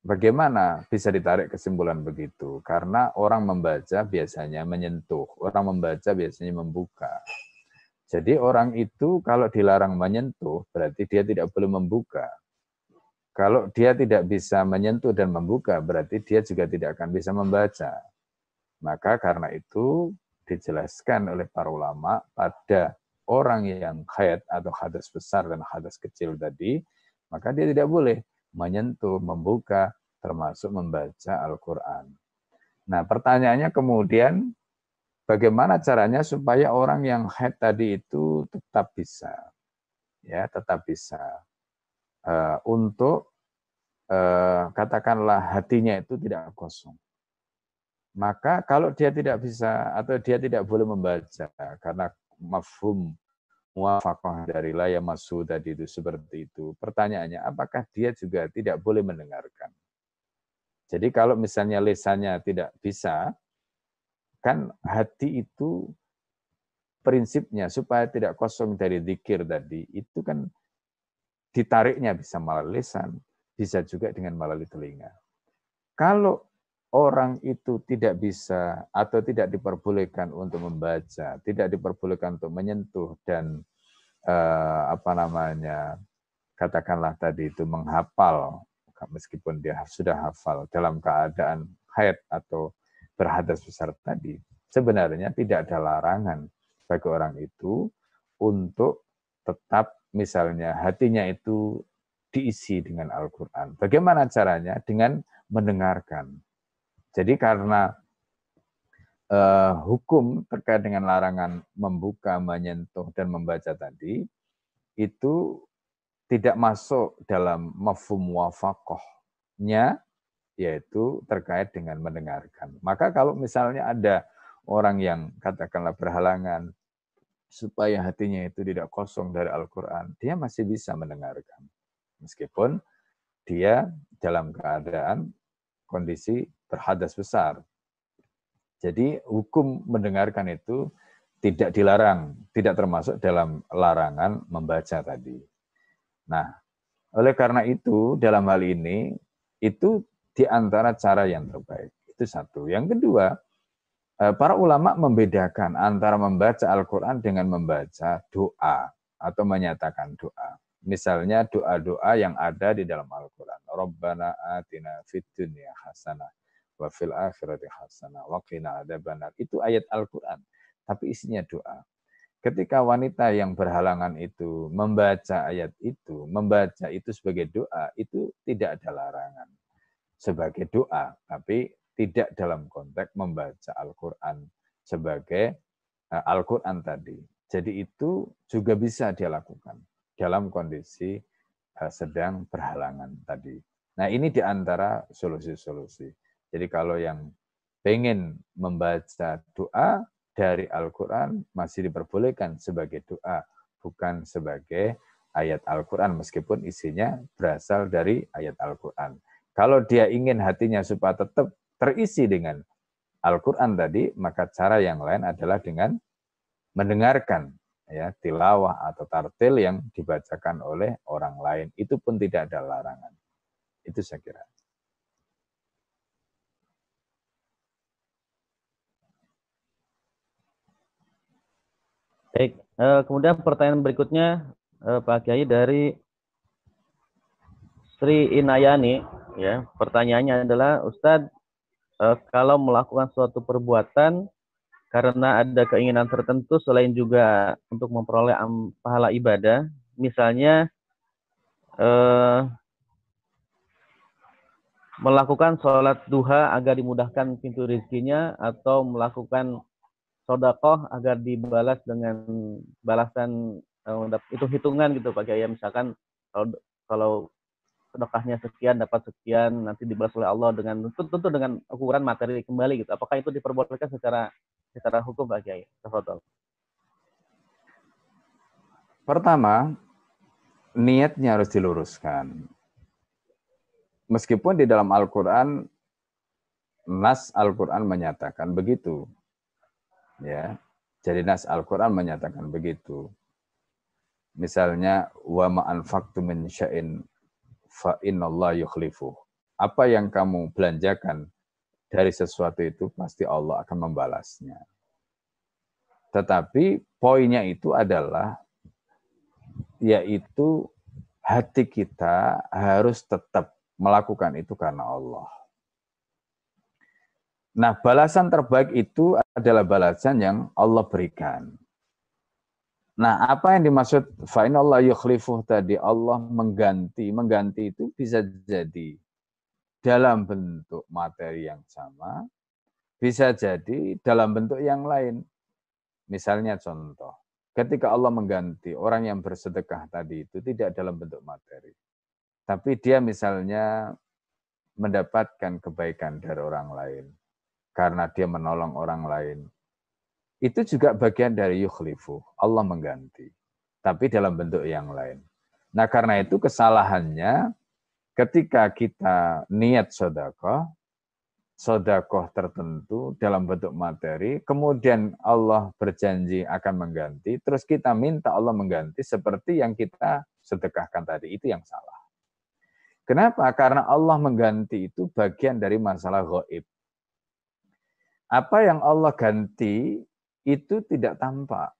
bagaimana bisa ditarik kesimpulan begitu? Karena orang membaca biasanya menyentuh, orang membaca biasanya membuka. Jadi orang itu kalau dilarang menyentuh, berarti dia tidak boleh membuka. Kalau dia tidak bisa menyentuh dan membuka, berarti dia juga tidak akan bisa membaca. Maka karena itu dijelaskan oleh para ulama pada orang yang haid atau hadas besar dan hadas kecil tadi, maka dia tidak boleh menyentuh, membuka, termasuk membaca Al-Quran. Nah pertanyaannya kemudian, bagaimana caranya supaya orang yang haid tadi itu tetap bisa, ya tetap bisa uh, untuk uh, katakanlah hatinya itu tidak kosong. Maka kalau dia tidak bisa atau dia tidak boleh membaca karena mafhum muafakah dari layar masuk tadi itu seperti itu. Pertanyaannya, apakah dia juga tidak boleh mendengarkan? Jadi kalau misalnya lesannya tidak bisa, kan hati itu prinsipnya supaya tidak kosong dari zikir tadi, itu kan ditariknya bisa melalui lesan, bisa juga dengan melalui telinga. Kalau orang itu tidak bisa atau tidak diperbolehkan untuk membaca, tidak diperbolehkan untuk menyentuh dan eh, apa namanya katakanlah tadi itu menghafal meskipun dia sudah hafal dalam keadaan haid atau berhadas besar tadi, sebenarnya tidak ada larangan bagi orang itu untuk tetap misalnya hatinya itu diisi dengan Al-Quran. Bagaimana caranya? Dengan mendengarkan jadi karena uh, hukum terkait dengan larangan membuka, menyentuh, dan membaca tadi, itu tidak masuk dalam mafhum wafakohnya, yaitu terkait dengan mendengarkan. Maka kalau misalnya ada orang yang katakanlah berhalangan supaya hatinya itu tidak kosong dari Al-Quran, dia masih bisa mendengarkan. Meskipun dia dalam keadaan kondisi berhadas besar. Jadi hukum mendengarkan itu tidak dilarang, tidak termasuk dalam larangan membaca tadi. Nah, oleh karena itu dalam hal ini itu di antara cara yang terbaik. Itu satu. Yang kedua, eh, para ulama membedakan antara membaca Al-Quran dengan membaca doa atau menyatakan doa. Misalnya doa-doa yang ada di dalam Al-Quran. Rabbana atina fid dunya hasanah wa fil akhirati hasanah wa qina adzabannar. Itu ayat Al-Quran tapi isinya doa. Ketika wanita yang berhalangan itu membaca ayat itu, membaca itu sebagai doa, itu tidak ada larangan. Sebagai doa, tapi tidak dalam konteks membaca Al-Quran sebagai uh, Al-Quran tadi. Jadi itu juga bisa dia lakukan dalam kondisi uh, sedang berhalangan tadi. Nah ini di antara solusi-solusi. Jadi kalau yang pengen membaca doa, dari Al-Quran masih diperbolehkan sebagai doa, bukan sebagai ayat Al-Quran, meskipun isinya berasal dari ayat Al-Quran. Kalau dia ingin hatinya supaya tetap terisi dengan Al-Quran tadi, maka cara yang lain adalah dengan mendengarkan ya tilawah atau tartil yang dibacakan oleh orang lain. Itu pun tidak ada larangan. Itu saya kira. Baik, uh, kemudian pertanyaan berikutnya uh, Pak Kiai dari Sri Inayani, ya. Pertanyaannya adalah, Ustadz, uh, kalau melakukan suatu perbuatan karena ada keinginan tertentu selain juga untuk memperoleh pahala ibadah, misalnya uh, melakukan sholat duha agar dimudahkan pintu rezekinya atau melakukan sodakoh agar dibalas dengan balasan uh, itu hitungan gitu Pak Kiai. Misalkan kalau kalau sedekahnya sekian dapat sekian nanti dibalas oleh Allah dengan tentu, tentu dengan ukuran materi kembali gitu. Apakah itu diperbolehkan secara secara hukum Pak Kiai Tafadhol Pertama niatnya harus diluruskan meskipun di dalam Al-Qur'an nas Al-Qur'an menyatakan begitu Ya. Jadi nas Al-Qur'an menyatakan begitu. Misalnya wa ma anfaqtu min syai'in fa innallaha yukhlifu. Apa yang kamu belanjakan dari sesuatu itu pasti Allah akan membalasnya. Tetapi poinnya itu adalah yaitu hati kita harus tetap melakukan itu karena Allah. Nah, balasan terbaik itu adalah balasan yang Allah berikan. Nah, apa yang dimaksud Allah yukhlifuh tadi Allah mengganti, mengganti itu bisa jadi dalam bentuk materi yang sama, bisa jadi dalam bentuk yang lain. Misalnya contoh, ketika Allah mengganti orang yang bersedekah tadi itu tidak dalam bentuk materi. Tapi dia misalnya mendapatkan kebaikan dari orang lain karena dia menolong orang lain. Itu juga bagian dari yukhlifu. Allah mengganti. Tapi dalam bentuk yang lain. Nah karena itu kesalahannya ketika kita niat sodakoh, sodakoh tertentu dalam bentuk materi, kemudian Allah berjanji akan mengganti, terus kita minta Allah mengganti seperti yang kita sedekahkan tadi, itu yang salah. Kenapa? Karena Allah mengganti itu bagian dari masalah goib apa yang Allah ganti itu tidak tampak.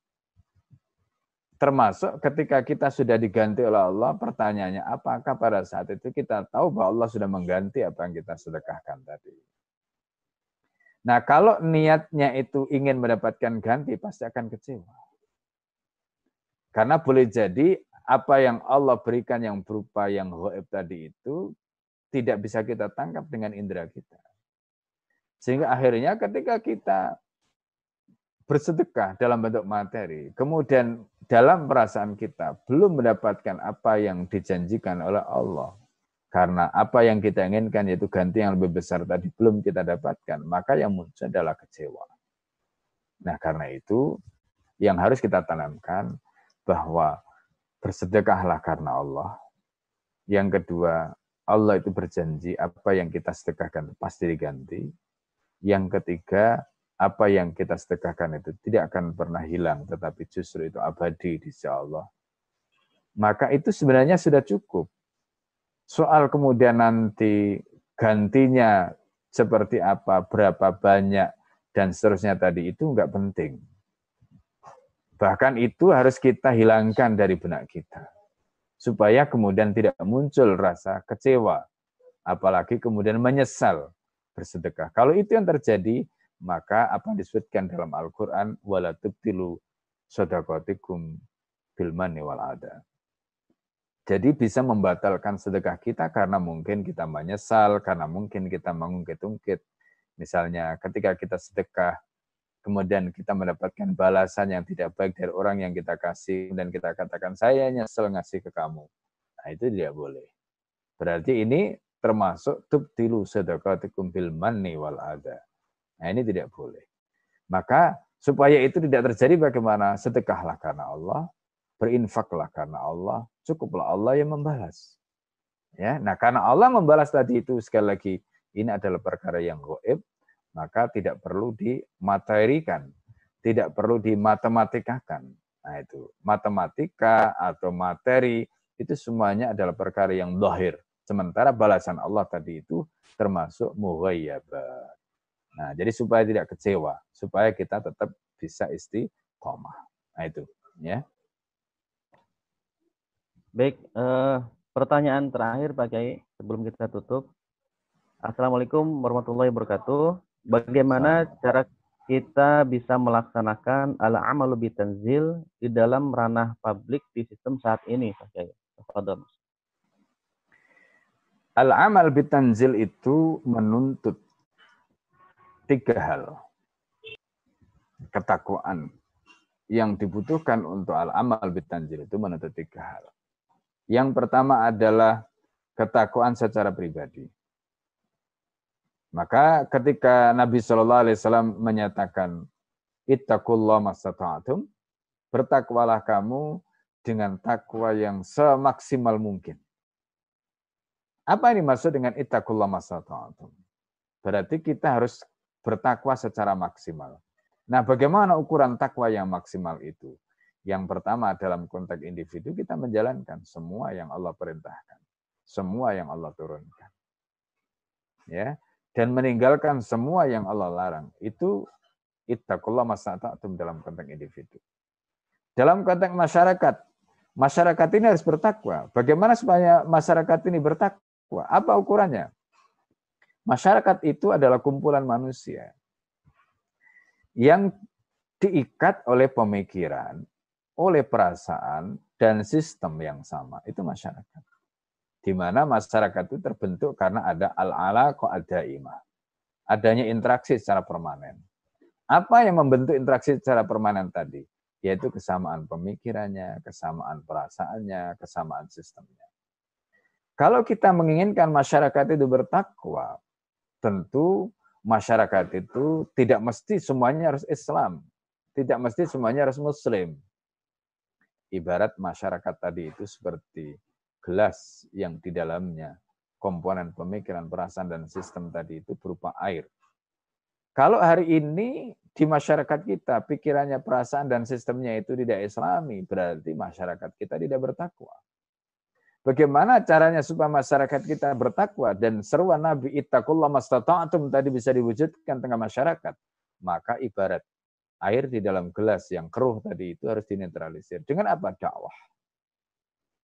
Termasuk ketika kita sudah diganti oleh Allah, pertanyaannya apakah pada saat itu kita tahu bahwa Allah sudah mengganti apa yang kita sedekahkan tadi. Nah kalau niatnya itu ingin mendapatkan ganti, pasti akan kecewa. Karena boleh jadi apa yang Allah berikan yang berupa yang goib tadi itu tidak bisa kita tangkap dengan indera kita. Sehingga akhirnya ketika kita bersedekah dalam bentuk materi, kemudian dalam perasaan kita belum mendapatkan apa yang dijanjikan oleh Allah, karena apa yang kita inginkan yaitu ganti yang lebih besar tadi belum kita dapatkan, maka yang muncul adalah kecewa. Nah karena itu yang harus kita tanamkan bahwa bersedekahlah karena Allah. Yang kedua, Allah itu berjanji apa yang kita sedekahkan pasti diganti. Yang ketiga, apa yang kita sedekahkan itu tidak akan pernah hilang, tetapi justru itu abadi di sisi Allah. Maka itu sebenarnya sudah cukup. Soal kemudian nanti gantinya seperti apa, berapa banyak, dan seterusnya tadi itu enggak penting. Bahkan itu harus kita hilangkan dari benak kita. Supaya kemudian tidak muncul rasa kecewa. Apalagi kemudian menyesal bersedekah. Kalau itu yang terjadi, maka apa yang disebutkan dalam Al-Quran, wala tubtilu sodakotikum bilmani wal ada. Jadi bisa membatalkan sedekah kita karena mungkin kita menyesal, karena mungkin kita mengungkit-ungkit. Misalnya ketika kita sedekah, kemudian kita mendapatkan balasan yang tidak baik dari orang yang kita kasih, dan kita katakan, saya nyesel ngasih ke kamu. Nah itu tidak boleh. Berarti ini termasuk tubtilu sedekatikum bil manni wal ada. Nah ini tidak boleh. Maka supaya itu tidak terjadi bagaimana? Sedekahlah karena Allah, berinfaklah karena Allah, cukuplah Allah yang membalas. Ya, nah karena Allah membalas tadi itu sekali lagi ini adalah perkara yang goib, maka tidak perlu dimaterikan, tidak perlu dimatematikkan. Nah itu matematika atau materi itu semuanya adalah perkara yang dohir. Sementara balasan Allah tadi itu termasuk mughayyabat. Nah, jadi supaya tidak kecewa, supaya kita tetap bisa istiqomah. Nah itu, ya. Baik, eh, pertanyaan terakhir Pak Kiai sebelum kita tutup. Assalamualaikum warahmatullahi wabarakatuh. Bagaimana cara kita bisa melaksanakan ala amal lebih tanzil di dalam ranah publik di sistem saat ini, Pak Kiai? Al-amal bitanzil itu menuntut tiga hal. Ketakwaan yang dibutuhkan untuk al-amal bitanzil itu menuntut tiga hal. Yang pertama adalah ketakwaan secara pribadi. Maka ketika Nabi Shallallahu Alaihi Wasallam menyatakan ittaqullah masata'atum, bertakwalah kamu dengan takwa yang semaksimal mungkin. Apa ini maksud dengan ittaqullah masata'atum? Berarti kita harus bertakwa secara maksimal. Nah, bagaimana ukuran takwa yang maksimal itu? Yang pertama dalam konteks individu kita menjalankan semua yang Allah perintahkan, semua yang Allah turunkan. Ya, dan meninggalkan semua yang Allah larang. Itu ittaqullah masata'tum dalam konteks individu. Dalam konteks masyarakat, masyarakat ini harus bertakwa. Bagaimana supaya masyarakat ini bertakwa? Apa ukurannya? Masyarakat itu adalah kumpulan manusia yang diikat oleh pemikiran, oleh perasaan dan sistem yang sama. Itu masyarakat. Di mana masyarakat itu terbentuk karena ada al-ala kok ada imah. Adanya interaksi secara permanen. Apa yang membentuk interaksi secara permanen tadi? Yaitu kesamaan pemikirannya, kesamaan perasaannya, kesamaan sistemnya. Kalau kita menginginkan masyarakat itu bertakwa, tentu masyarakat itu tidak mesti semuanya harus Islam. Tidak mesti semuanya harus Muslim ibarat masyarakat tadi itu seperti gelas yang di dalamnya komponen pemikiran, perasaan, dan sistem tadi itu berupa air. Kalau hari ini di masyarakat kita pikirannya, perasaan, dan sistemnya itu tidak islami, berarti masyarakat kita tidak bertakwa. Bagaimana caranya supaya masyarakat kita bertakwa dan seruan Nabi ittaqullah mastata'tum tadi bisa diwujudkan tengah masyarakat. Maka ibarat air di dalam gelas yang keruh tadi itu harus dinetralisir. Dengan apa? Dakwah.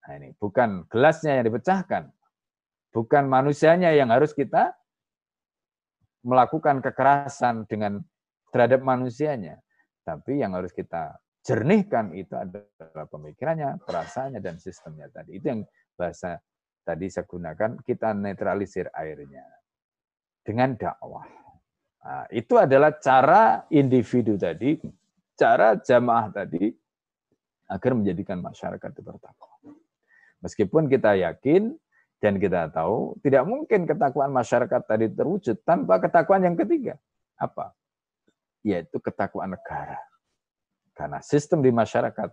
Nah ini bukan gelasnya yang dipecahkan. Bukan manusianya yang harus kita melakukan kekerasan dengan terhadap manusianya. Tapi yang harus kita jernihkan itu adalah pemikirannya, perasaannya, dan sistemnya tadi. Itu yang bahasa tadi saya gunakan, kita netralisir airnya. Dengan dakwah. Nah, itu adalah cara individu tadi, cara jamaah tadi agar menjadikan masyarakat itu bertakwa. Meskipun kita yakin dan kita tahu tidak mungkin ketakwaan masyarakat tadi terwujud tanpa ketakwaan yang ketiga. Apa? Yaitu ketakwaan negara. Karena sistem di masyarakat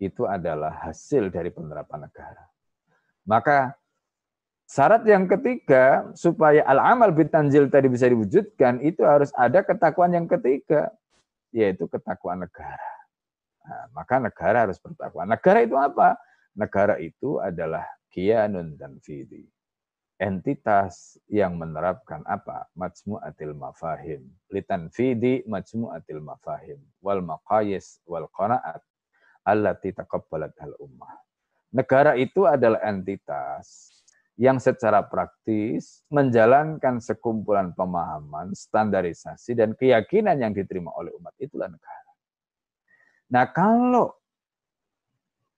itu adalah hasil dari penerapan negara. Maka Syarat yang ketiga, supaya al-amal bitanzil tadi bisa diwujudkan, itu harus ada ketakwaan yang ketiga, yaitu ketakwaan negara. Nah, maka negara harus bertakwa. Negara itu apa? Negara itu adalah kianun dan fidi. Entitas yang menerapkan apa? Majmu'atil mafahim. Litan fidi majmu'atil mafahim. Wal maqayis wal qana'at. Allati taqabbalat al ummah. Negara itu adalah entitas yang secara praktis menjalankan sekumpulan pemahaman, standarisasi, dan keyakinan yang diterima oleh umat. Itulah negara. Nah kalau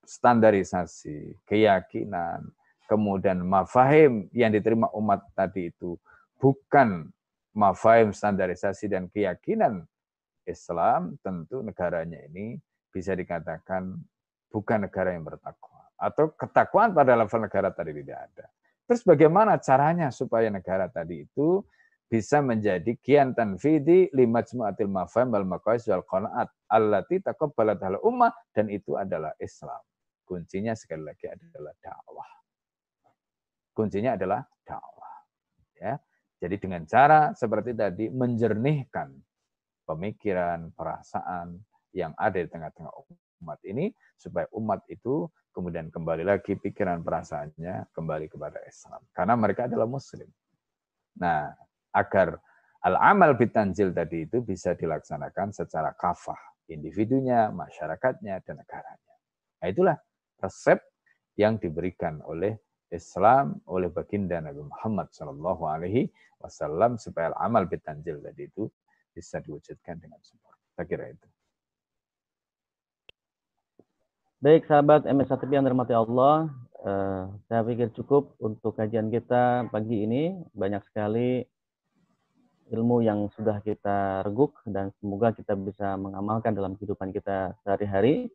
standarisasi, keyakinan, kemudian mafahim yang diterima umat tadi itu bukan mafahim, standarisasi, dan keyakinan Islam, tentu negaranya ini bisa dikatakan bukan negara yang bertakwa. Atau ketakwaan pada level negara tadi tidak ada. Terus bagaimana caranya supaya negara tadi itu bisa menjadi kian tanfidi lima jum'atil mafham wal maqais wal qanaat allati taqabbalat al ummah dan itu adalah Islam. Kuncinya sekali lagi adalah dakwah. Kuncinya adalah dakwah. Ya. Jadi dengan cara seperti tadi menjernihkan pemikiran, perasaan yang ada di tengah-tengah umat ini supaya umat itu kemudian kembali lagi pikiran perasaannya kembali kepada Islam. Karena mereka adalah muslim. Nah, agar al-amal bitanjil tadi itu bisa dilaksanakan secara kafah. Individunya, masyarakatnya, dan negaranya. Nah, itulah resep yang diberikan oleh Islam oleh baginda Nabi Muhammad Shallallahu Alaihi Wasallam supaya amal bitanjil tadi itu bisa diwujudkan dengan sempurna. Saya kira itu. Baik sahabat MS1 yang dirahmati Allah, uh, saya pikir cukup untuk kajian kita pagi ini. Banyak sekali ilmu yang sudah kita reguk dan semoga kita bisa mengamalkan dalam kehidupan kita sehari-hari,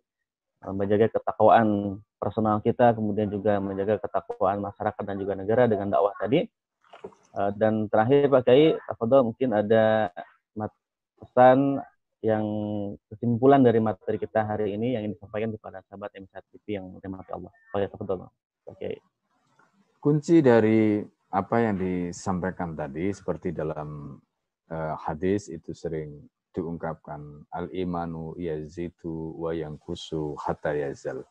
uh, menjaga ketakwaan personal kita, kemudian juga menjaga ketakwaan masyarakat dan juga negara dengan dakwah tadi. Uh, dan terakhir Pak Kiai, mungkin ada pesan yang kesimpulan dari materi kita hari ini yang ingin disampaikan kepada sahabat M1 TV yang dirahmati Allah. Ya, betul. Oke. Kunci dari apa yang disampaikan tadi seperti dalam uh, hadis itu sering diungkapkan al-imanu yazitu wa kusu hatta yazal.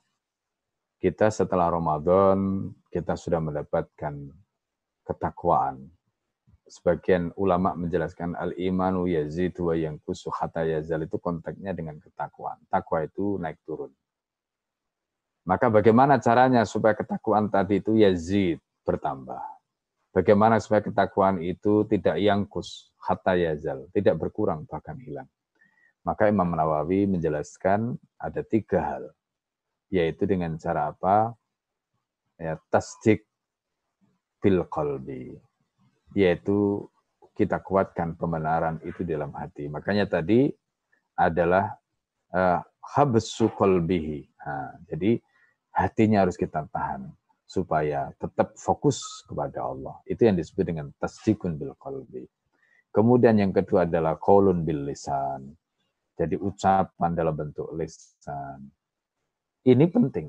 Kita setelah Ramadan kita sudah mendapatkan ketakwaan, sebagian ulama menjelaskan al-imanu yazidu wa yanqusu hatta yazal itu konteksnya dengan ketakwaan. Takwa itu naik turun. Maka bagaimana caranya supaya ketakwaan tadi itu yazid bertambah? Bagaimana supaya ketakwaan itu tidak yangkus hatta yazal, tidak berkurang bahkan hilang? Maka Imam Nawawi menjelaskan ada tiga hal, yaitu dengan cara apa? Ya, tasdik bil qalbi yaitu kita kuatkan pembenaran itu dalam hati. Makanya tadi adalah uh, habsu. Nah, jadi hatinya harus kita tahan supaya tetap fokus kepada Allah. Itu yang disebut dengan tasdikun bil qalbi. Kemudian yang kedua adalah qaulun bil lisan. Jadi ucapan dalam bentuk lisan. Ini penting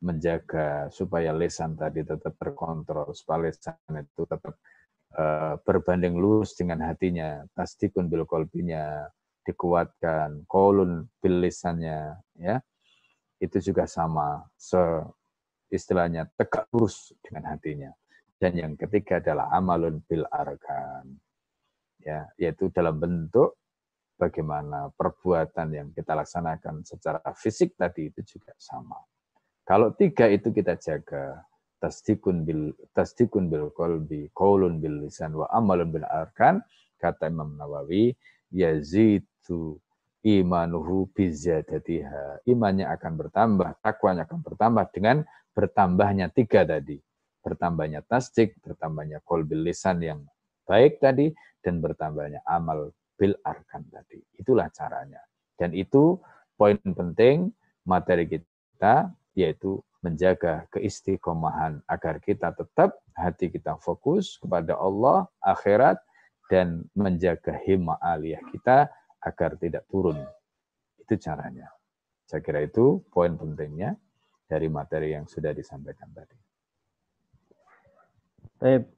menjaga supaya lisan tadi tetap terkontrol, supaya lisan itu tetap Eh, berbanding lurus dengan hatinya, tasdikun bil kolbinya, dikuatkan, kolun bil lisannya, ya. Itu juga sama, se istilahnya tegak lurus dengan hatinya. Dan yang ketiga adalah amalun bil arkan. Ya, yaitu dalam bentuk bagaimana perbuatan yang kita laksanakan secara fisik tadi itu juga sama. Kalau tiga itu kita jaga, tasdikun bil tasdikun bil qalbi qaulun bil lisan wa amalun bil arkan kata Imam Nawawi yazitu imanuhu bizadatiha imannya akan bertambah takwanya akan bertambah dengan bertambahnya tiga tadi. Bertambahnya tasdik bertambahnya qaul bil lisan yang baik tadi dan bertambahnya amal bil arkan tadi. Itulah caranya. Dan itu poin penting materi kita yaitu menjaga keistiqomahan agar kita tetap hati kita fokus kepada Allah, akhirat, dan menjaga himma aliyah kita agar tidak turun. Itu caranya. Saya kira itu poin pentingnya dari materi yang sudah disampaikan tadi. Baik,